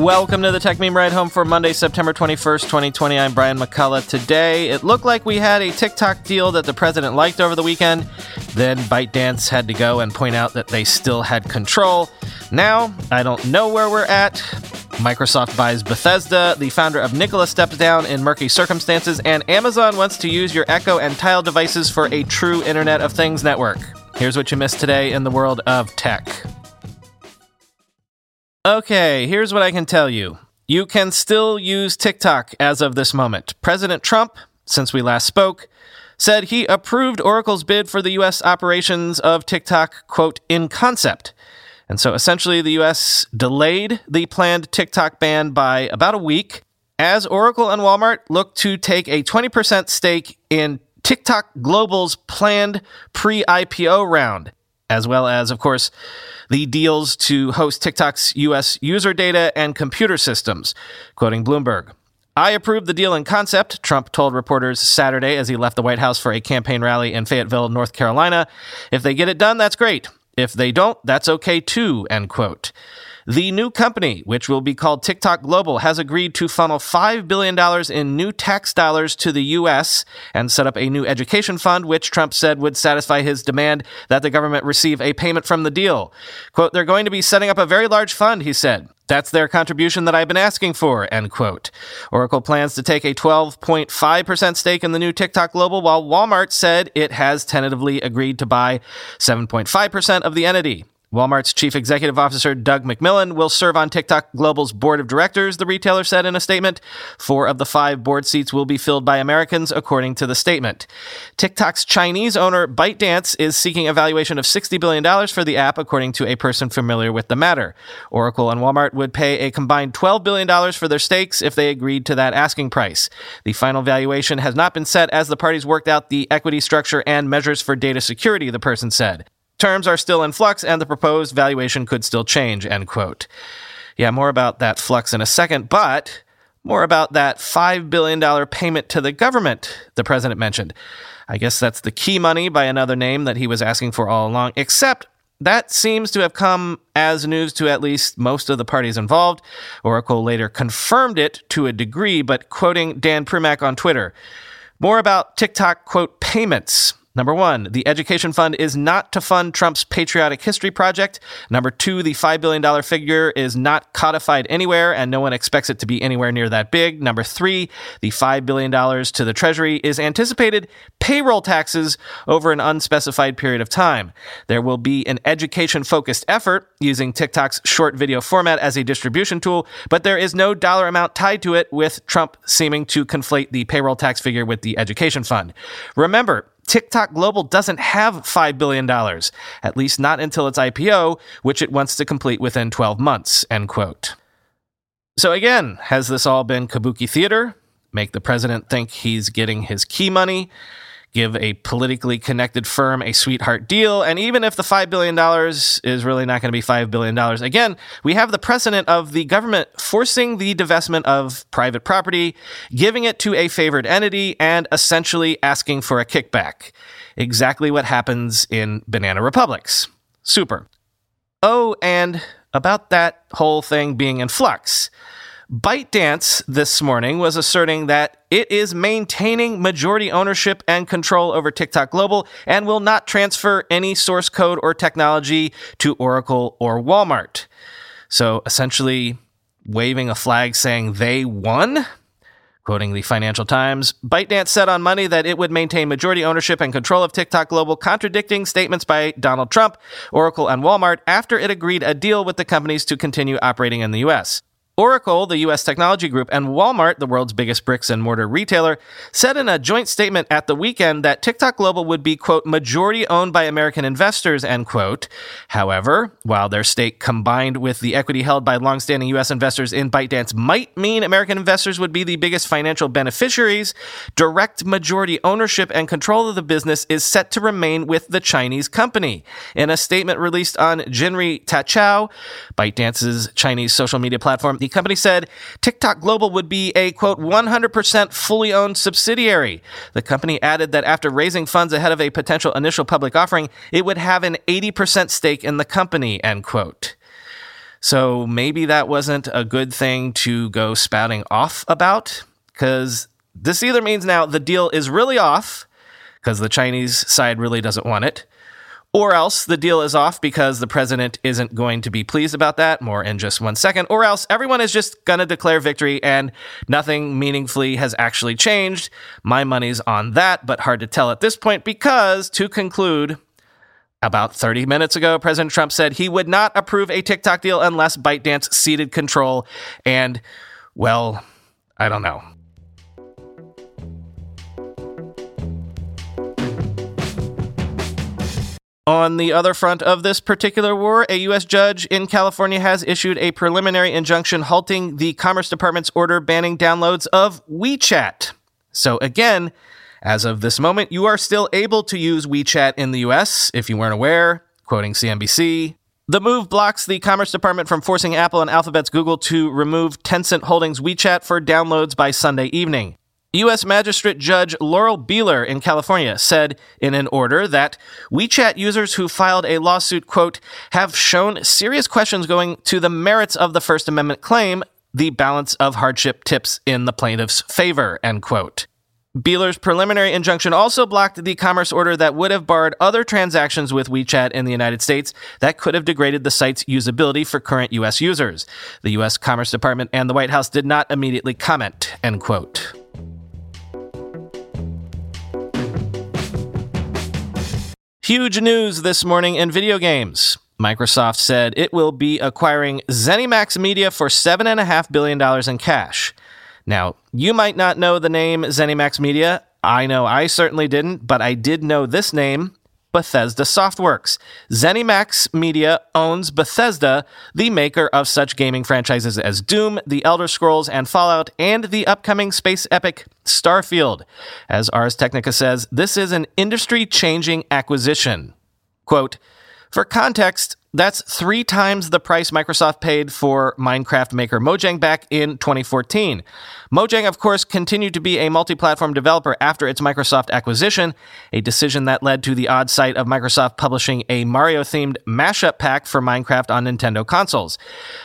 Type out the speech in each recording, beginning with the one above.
Welcome to the Techmeme Ride Home for Monday, September 21st, 2020. I'm Brian McCullough. Today, it looked like we had a TikTok deal that the president liked over the weekend. Then ByteDance had to go and point out that they still had control. Now, I don't know where we're at. Microsoft buys Bethesda, the founder of Nikola steps down in murky circumstances, and Amazon wants to use your Echo and Tile devices for a true Internet of Things network. Here's what you missed today in the world of tech. Okay, here's what I can tell you. You can still use TikTok as of this moment. President Trump, since we last spoke, said he approved Oracle's bid for the U.S. operations of TikTok, quote, in concept. And so essentially, the U.S. delayed the planned TikTok ban by about a week as Oracle and Walmart look to take a 20% stake in TikTok Global's planned pre IPO round as well as, of course, the deals to host TikTok's US user data and computer systems, quoting Bloomberg. I approved the deal in concept, Trump told reporters Saturday as he left the White House for a campaign rally in Fayetteville, North Carolina. If they get it done, that's great. If they don't, that's okay too, end quote. The new company, which will be called TikTok Global, has agreed to funnel $5 billion in new tax dollars to the U.S. and set up a new education fund, which Trump said would satisfy his demand that the government receive a payment from the deal. Quote, they're going to be setting up a very large fund, he said. That's their contribution that I've been asking for, end quote. Oracle plans to take a 12.5% stake in the new TikTok Global, while Walmart said it has tentatively agreed to buy 7.5% of the entity. Walmart's chief executive officer, Doug McMillon, will serve on TikTok Global's board of directors, the retailer said in a statement. Four of the five board seats will be filled by Americans, according to the statement. TikTok's Chinese owner, ByteDance, is seeking a valuation of $60 billion for the app, according to a person familiar with the matter. Oracle and Walmart would pay a combined $12 billion for their stakes if they agreed to that asking price. The final valuation has not been set as the parties worked out the equity structure and measures for data security, the person said. Terms are still in flux and the proposed valuation could still change, end quote. Yeah, more about that flux in a second, but more about that $5 billion payment to the government the president mentioned. I guess that's the key money by another name that he was asking for all along, except that seems to have come as news to at least most of the parties involved. Oracle later confirmed it to a degree, but quoting Dan Primack on Twitter, more about TikTok, quote, payments. Number one, the education fund is not to fund Trump's Patriotic History Project. Number two, the $5 billion figure is not codified anywhere, and no one expects it to be anywhere near that big. Number three, the $5 billion to the Treasury is anticipated payroll taxes over an unspecified period of time. There will be an education focused effort using TikTok's short video format as a distribution tool, but there is no dollar amount tied to it, with Trump seeming to conflate the payroll tax figure with the education fund. Remember, TikTok Global doesn't have $5 billion, at least not until its IPO, which it wants to complete within 12 months, end quote. So again, has this all been kabuki theater? Make the president think he's getting his key money? Give a politically connected firm a sweetheart deal. And even if the $5 billion is really not going to be $5 billion, again, we have the precedent of the government forcing the divestment of private property, giving it to a favored entity, and essentially asking for a kickback. Exactly what happens in banana republics. Super. Oh, and about that whole thing being in flux. ByteDance this morning was asserting that it is maintaining majority ownership and control over TikTok Global and will not transfer any source code or technology to Oracle or Walmart. So essentially, waving a flag saying they won. Quoting the Financial Times, ByteDance said on Monday that it would maintain majority ownership and control of TikTok Global, contradicting statements by Donald Trump, Oracle, and Walmart after it agreed a deal with the companies to continue operating in the U.S. Oracle, the U.S. technology group, and Walmart, the world's biggest bricks and mortar retailer, said in a joint statement at the weekend that TikTok Global would be, quote, majority owned by American investors, end quote. However, while their stake combined with the equity held by longstanding U.S. investors in ByteDance might mean American investors would be the biggest financial beneficiaries, direct majority ownership and control of the business is set to remain with the Chinese company. In a statement released on Jinri Toutiao, ByteDance's Chinese social media platform, the company said TikTok Global would be a quote 100% fully owned subsidiary. The company added that after raising funds ahead of a potential initial public offering, it would have an 80% stake in the company, end quote. So maybe that wasn't a good thing to go spouting off about, because this either means now the deal is really off, because the Chinese side really doesn't want it, or else the deal is off because the president isn't going to be pleased about that. More in just one second. Or else everyone is just going to declare victory and nothing meaningfully has actually changed. My money's on that, but hard to tell at this point because, to conclude, about 30 minutes ago, President Trump said he would not approve a TikTok deal unless ByteDance ceded control. And, well, I don't know. On the other front of this particular war, a U.S. judge in California has issued a preliminary injunction halting the Commerce Department's order banning downloads of WeChat. So, again, as of this moment, you are still able to use WeChat in the U.S. if you weren't aware, quoting CNBC. The move blocks the Commerce Department from forcing Apple and Alphabet's Google to remove Tencent Holdings WeChat for downloads by Sunday evening. U.S. Magistrate Judge Laurel Beeler in California said in an order that WeChat users who filed a lawsuit, quote, have shown serious questions going to the merits of the First Amendment claim, the balance of hardship tips in the plaintiff's favor, end quote. Beeler's preliminary injunction also blocked the commerce order that would have barred other transactions with WeChat in the United States that could have degraded the site's usability for current U.S. users. The U.S. Commerce Department and the White House did not immediately comment, end quote. Huge news this morning in video games. Microsoft said it will be acquiring ZeniMax Media for $7.5 billion in cash. Now, you might not know the name ZeniMax Media. I know I certainly didn't, but I did know this name Bethesda Softworks. ZeniMax Media owns Bethesda, the maker of such gaming franchises as Doom, The Elder Scrolls, and Fallout, and the upcoming space epic Starfield. As Ars Technica says, this is an industry changing acquisition. Quote, for context, that's three times the price Microsoft paid for Minecraft maker Mojang back in 2014. Mojang, of course, continued to be a multi platform developer after its Microsoft acquisition, a decision that led to the odd sight of Microsoft publishing a Mario themed mashup pack for Minecraft on Nintendo consoles.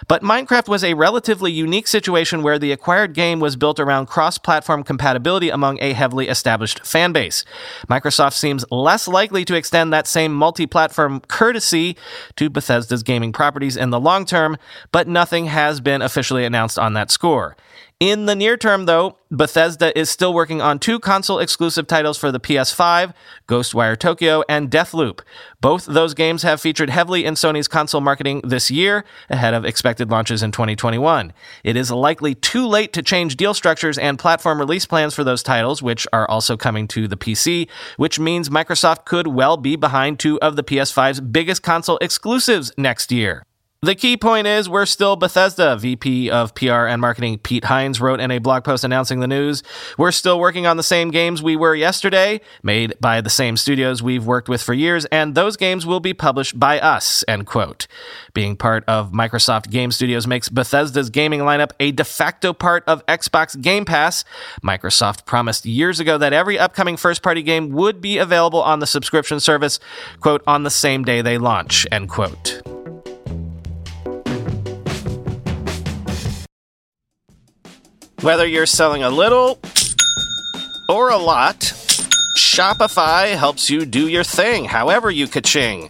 But Minecraft was a relatively unique situation where the acquired game was built around cross platform compatibility among a heavily established fan base. Microsoft seems less likely to extend that same multi platform courtesy to Bethesda's gaming properties in the long term, but nothing has been officially announced on that score. In the near term, though, Bethesda is still working on two console exclusive titles for the PS5 Ghostwire Tokyo and Deathloop. Both those games have featured heavily in Sony's console marketing this year, ahead of expected launches in 2021. It is likely too late to change deal structures and platform release plans for those titles, which are also coming to the PC, which means Microsoft could well be behind two of the PS5's biggest console exclusives next year. The key point is we're still Bethesda. VP of PR and Marketing Pete Hines wrote in a blog post announcing the news. We're still working on the same games we were yesterday, made by the same studios we've worked with for years, and those games will be published by us, end quote. Being part of Microsoft Game Studios makes Bethesda's gaming lineup a de facto part of Xbox Game Pass. Microsoft promised years ago that every upcoming first party game would be available on the subscription service, quote, on the same day they launch, end quote. Whether you're selling a little or a lot, Shopify helps you do your thing, however you ka-ching.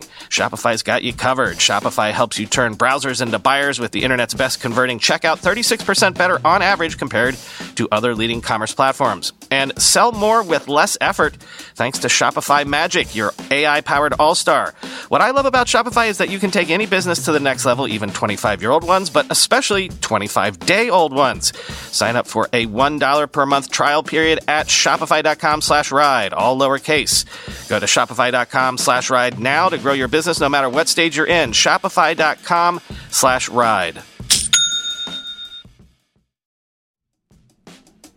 Shopify's got you covered. Shopify helps you turn browsers into buyers with the internet's best converting checkout, 36% better on average compared to other leading commerce platforms. And sell more with less effort thanks to Shopify Magic, your AI powered all star. What I love about Shopify is that you can take any business to the next level, even 25 year old ones, but especially 25 day old ones. Sign up for a $1 per month trial period at shopify.com slash ride, all lowercase. Go to shopify.com slash ride now to grow your business no matter what stage you're in. Shopify.com slash ride.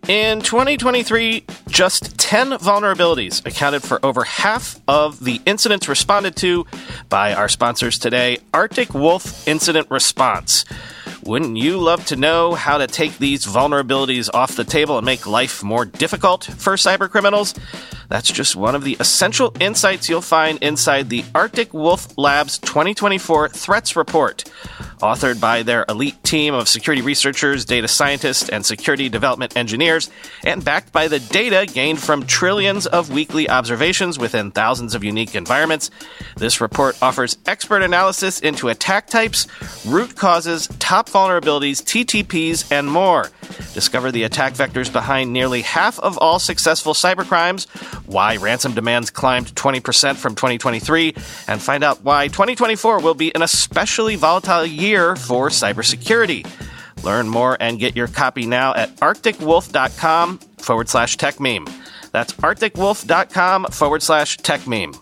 In 2023, just 10 vulnerabilities accounted for over half of the incidents responded to by our sponsors today, Arctic Wolf Incident Response. Wouldn't you love to know how to take these vulnerabilities off the table and make life more difficult for cybercriminals? That's just one of the essential insights you'll find inside the Arctic Wolf Labs 2024 Threats Report authored by their elite team of security researchers, data scientists, and security development engineers, and backed by the data gained from trillions of weekly observations within thousands of unique environments. This report offers expert analysis into attack types, root causes, top vulnerabilities, TTPs, and more. Discover the attack vectors behind nearly half of all successful cybercrimes, why ransom demands climbed 20% from 2023, and find out why 2024 will be an especially volatile year for cybersecurity. Learn more and get your copy now at arcticwolf.com forward slash tech meme. That's arcticwolf.com forward slash tech meme.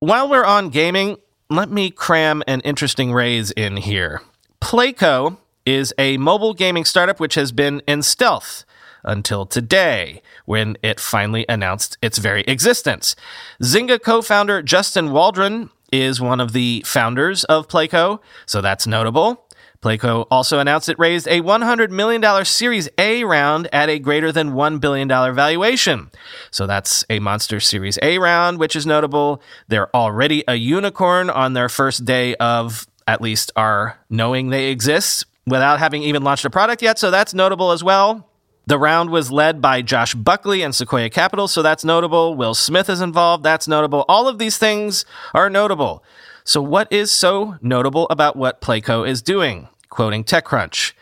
While we're on gaming, let me cram an interesting raise in here. Playco is a mobile gaming startup which has been in stealth until today, when it finally announced its very existence. Zynga co founder Justin Waldron is one of the founders of Playco, so that's notable. Playco also announced it raised a $100 million Series A round at a greater than $1 billion valuation. So that's a monster Series A round, which is notable. They're already a unicorn on their first day of at least our knowing they exist without having even launched a product yet. So that's notable as well. The round was led by Josh Buckley and Sequoia Capital, so that's notable. Will Smith is involved, that's notable. All of these things are notable. So, what is so notable about what Playco is doing? Quoting TechCrunch.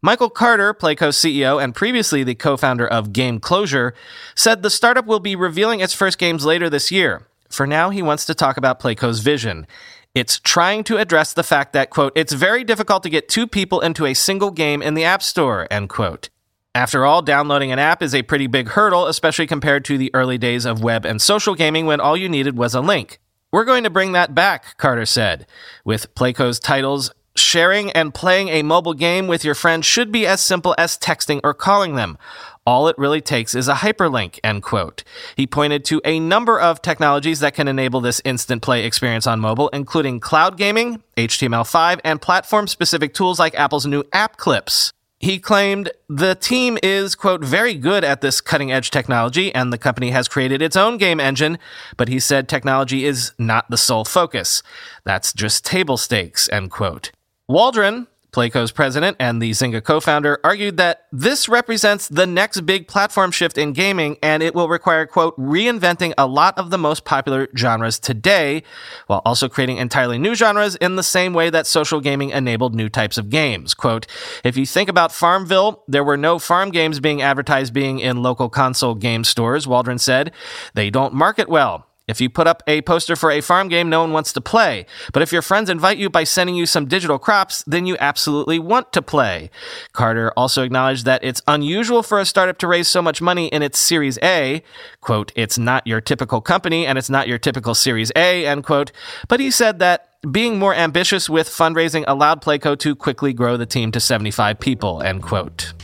Michael Carter, Playco's CEO and previously the co founder of Game Closure, said the startup will be revealing its first games later this year. For now, he wants to talk about Playco's vision. It's trying to address the fact that, quote, it's very difficult to get two people into a single game in the App Store, end quote. After all, downloading an app is a pretty big hurdle, especially compared to the early days of web and social gaming when all you needed was a link. We're going to bring that back, Carter said. With Playco's titles, sharing and playing a mobile game with your friends should be as simple as texting or calling them. All it really takes is a hyperlink, end quote. He pointed to a number of technologies that can enable this instant play experience on mobile, including cloud gaming, HTML5, and platform specific tools like Apple's new App Clips. He claimed the team is, quote, very good at this cutting edge technology and the company has created its own game engine, but he said technology is not the sole focus. That's just table stakes, end quote. Waldron, Playco's president and the Zynga co founder argued that this represents the next big platform shift in gaming and it will require, quote, reinventing a lot of the most popular genres today, while also creating entirely new genres in the same way that social gaming enabled new types of games. Quote, if you think about Farmville, there were no farm games being advertised being in local console game stores, Waldron said. They don't market well. If you put up a poster for a farm game, no one wants to play. But if your friends invite you by sending you some digital crops, then you absolutely want to play. Carter also acknowledged that it's unusual for a startup to raise so much money in its Series A. Quote, it's not your typical company and it's not your typical Series A, end quote. But he said that being more ambitious with fundraising allowed Playco to quickly grow the team to 75 people, end quote.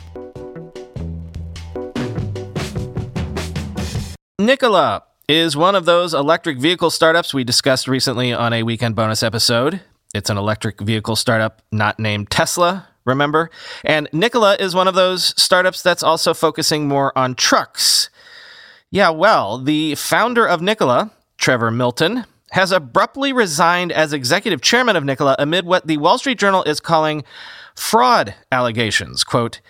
Nikola is one of those electric vehicle startups we discussed recently on a weekend bonus episode. It's an electric vehicle startup not named Tesla, remember? And Nikola is one of those startups that's also focusing more on trucks. Yeah, well, the founder of Nikola, Trevor Milton, has abruptly resigned as executive chairman of Nikola amid what the Wall Street Journal is calling fraud allegations. Quote,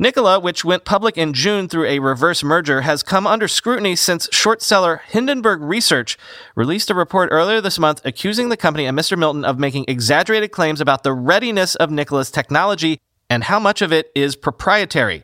Nikola, which went public in June through a reverse merger, has come under scrutiny since short seller Hindenburg Research released a report earlier this month accusing the company and Mr. Milton of making exaggerated claims about the readiness of Nikola's technology and how much of it is proprietary.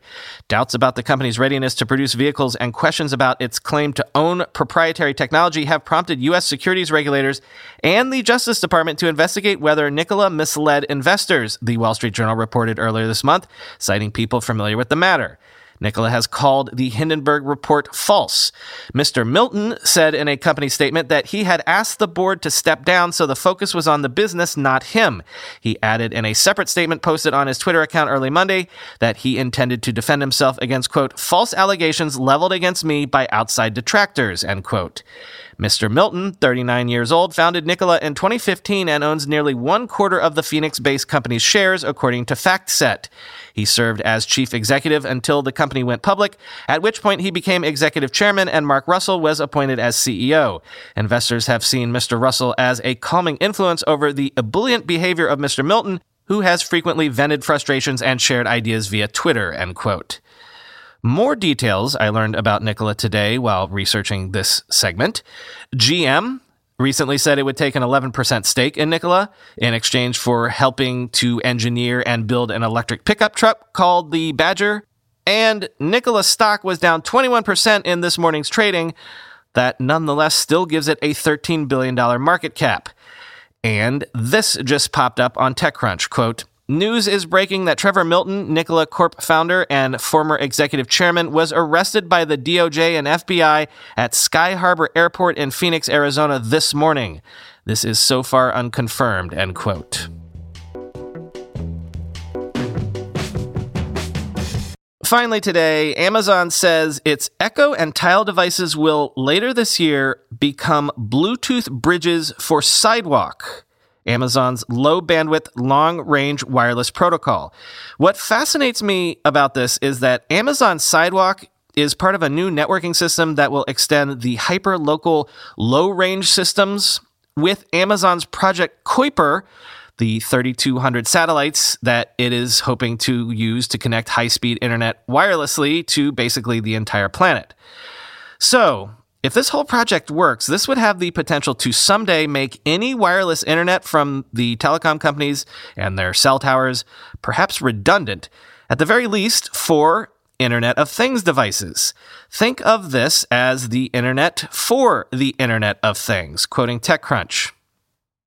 Doubts about the company's readiness to produce vehicles and questions about its claim to own proprietary technology have prompted U.S. securities regulators and the Justice Department to investigate whether Nikola misled investors, the Wall Street Journal reported earlier this month, citing people familiar with the matter. Nikola has called the Hindenburg report false. Mr. Milton said in a company statement that he had asked the board to step down so the focus was on the business, not him. He added in a separate statement posted on his Twitter account early Monday that he intended to defend himself against, quote, false allegations leveled against me by outside detractors, end quote. Mr. Milton, 39 years old, founded Nikola in 2015 and owns nearly one quarter of the Phoenix based company's shares, according to FactSet. He served as chief executive until the company went public, at which point he became executive chairman and Mark Russell was appointed as CEO. Investors have seen Mr. Russell as a calming influence over the ebullient behavior of Mr. Milton, who has frequently vented frustrations and shared ideas via Twitter, end quote. More details I learned about Nikola today while researching this segment. GM recently said it would take an 11% stake in Nikola in exchange for helping to engineer and build an electric pickup truck called the Badger. And Nikola stock was down 21% in this morning's trading. That nonetheless still gives it a $13 billion market cap. And this just popped up on TechCrunch. Quote, News is breaking that Trevor Milton, Nikola Corp founder and former executive chairman, was arrested by the DOJ and FBI at Sky Harbor Airport in Phoenix, Arizona this morning. This is so far unconfirmed, end quote. Finally, today, Amazon says its Echo and Tile devices will later this year become Bluetooth bridges for Sidewalk. Amazon's low bandwidth, long range wireless protocol. What fascinates me about this is that Amazon Sidewalk is part of a new networking system that will extend the hyper local low range systems with Amazon's Project Kuiper, the 3200 satellites that it is hoping to use to connect high speed internet wirelessly to basically the entire planet. So, if this whole project works, this would have the potential to someday make any wireless internet from the telecom companies and their cell towers perhaps redundant, at the very least for Internet of Things devices. Think of this as the Internet for the Internet of Things, quoting TechCrunch.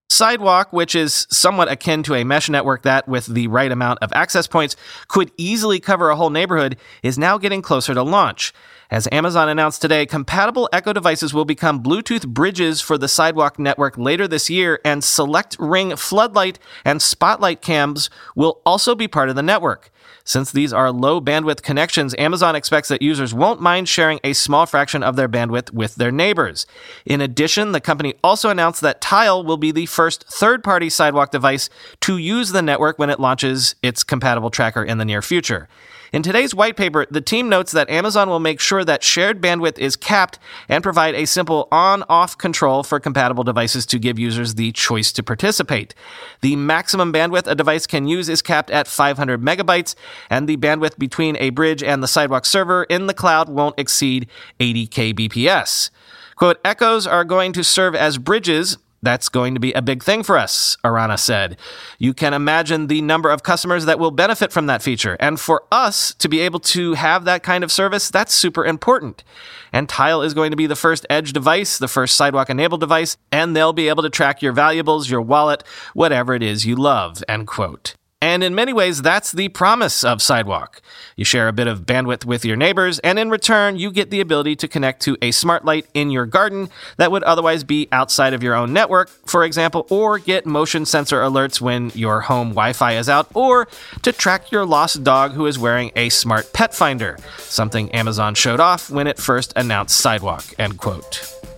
Sidewalk, which is somewhat akin to a mesh network that, with the right amount of access points, could easily cover a whole neighborhood, is now getting closer to launch. As Amazon announced today, compatible Echo devices will become Bluetooth bridges for the Sidewalk network later this year, and select ring floodlight and spotlight cams will also be part of the network. Since these are low bandwidth connections, Amazon expects that users won't mind sharing a small fraction of their bandwidth with their neighbors. In addition, the company also announced that Tile will be the first third party sidewalk device to use the network when it launches its compatible tracker in the near future. In today's white paper, the team notes that Amazon will make sure that shared bandwidth is capped and provide a simple on off control for compatible devices to give users the choice to participate. The maximum bandwidth a device can use is capped at 500 megabytes, and the bandwidth between a bridge and the Sidewalk server in the cloud won't exceed 80 kbps. Quote, echoes are going to serve as bridges that's going to be a big thing for us, Arana said. You can imagine the number of customers that will benefit from that feature. And for us to be able to have that kind of service, that's super important. And Tile is going to be the first edge device, the first sidewalk enabled device, and they'll be able to track your valuables, your wallet, whatever it is you love, end quote. And in many ways, that's the promise of Sidewalk. You share a bit of bandwidth with your neighbors, and in return, you get the ability to connect to a smart light in your garden that would otherwise be outside of your own network, for example, or get motion sensor alerts when your home Wi Fi is out, or to track your lost dog who is wearing a smart pet finder, something Amazon showed off when it first announced Sidewalk. End quote.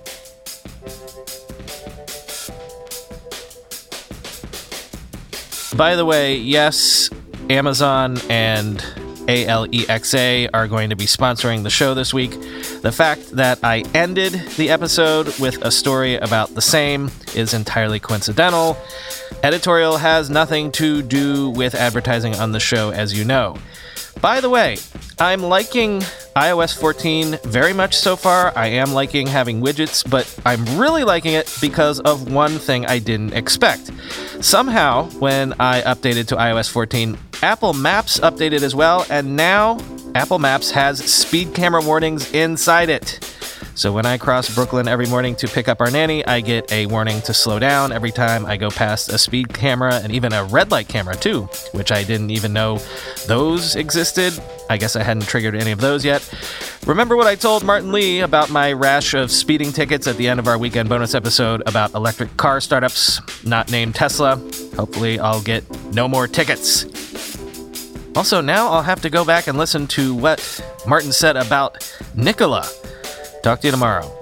By the way, yes, Amazon and ALEXA are going to be sponsoring the show this week. The fact that I ended the episode with a story about the same is entirely coincidental. Editorial has nothing to do with advertising on the show, as you know. By the way, I'm liking iOS 14 very much so far. I am liking having widgets, but I'm really liking it because of one thing I didn't expect. Somehow, when I updated to iOS 14, Apple Maps updated as well, and now Apple Maps has speed camera warnings inside it. So when I cross Brooklyn every morning to pick up our nanny, I get a warning to slow down every time I go past a speed camera and even a red light camera, too, which I didn't even know those existed. I guess I hadn't triggered any of those yet. Remember what I told Martin Lee about my rash of speeding tickets at the end of our weekend bonus episode about electric car startups not named Tesla? Hopefully, I'll get no more tickets. Also, now I'll have to go back and listen to what Martin said about Nikola. Talk to you tomorrow.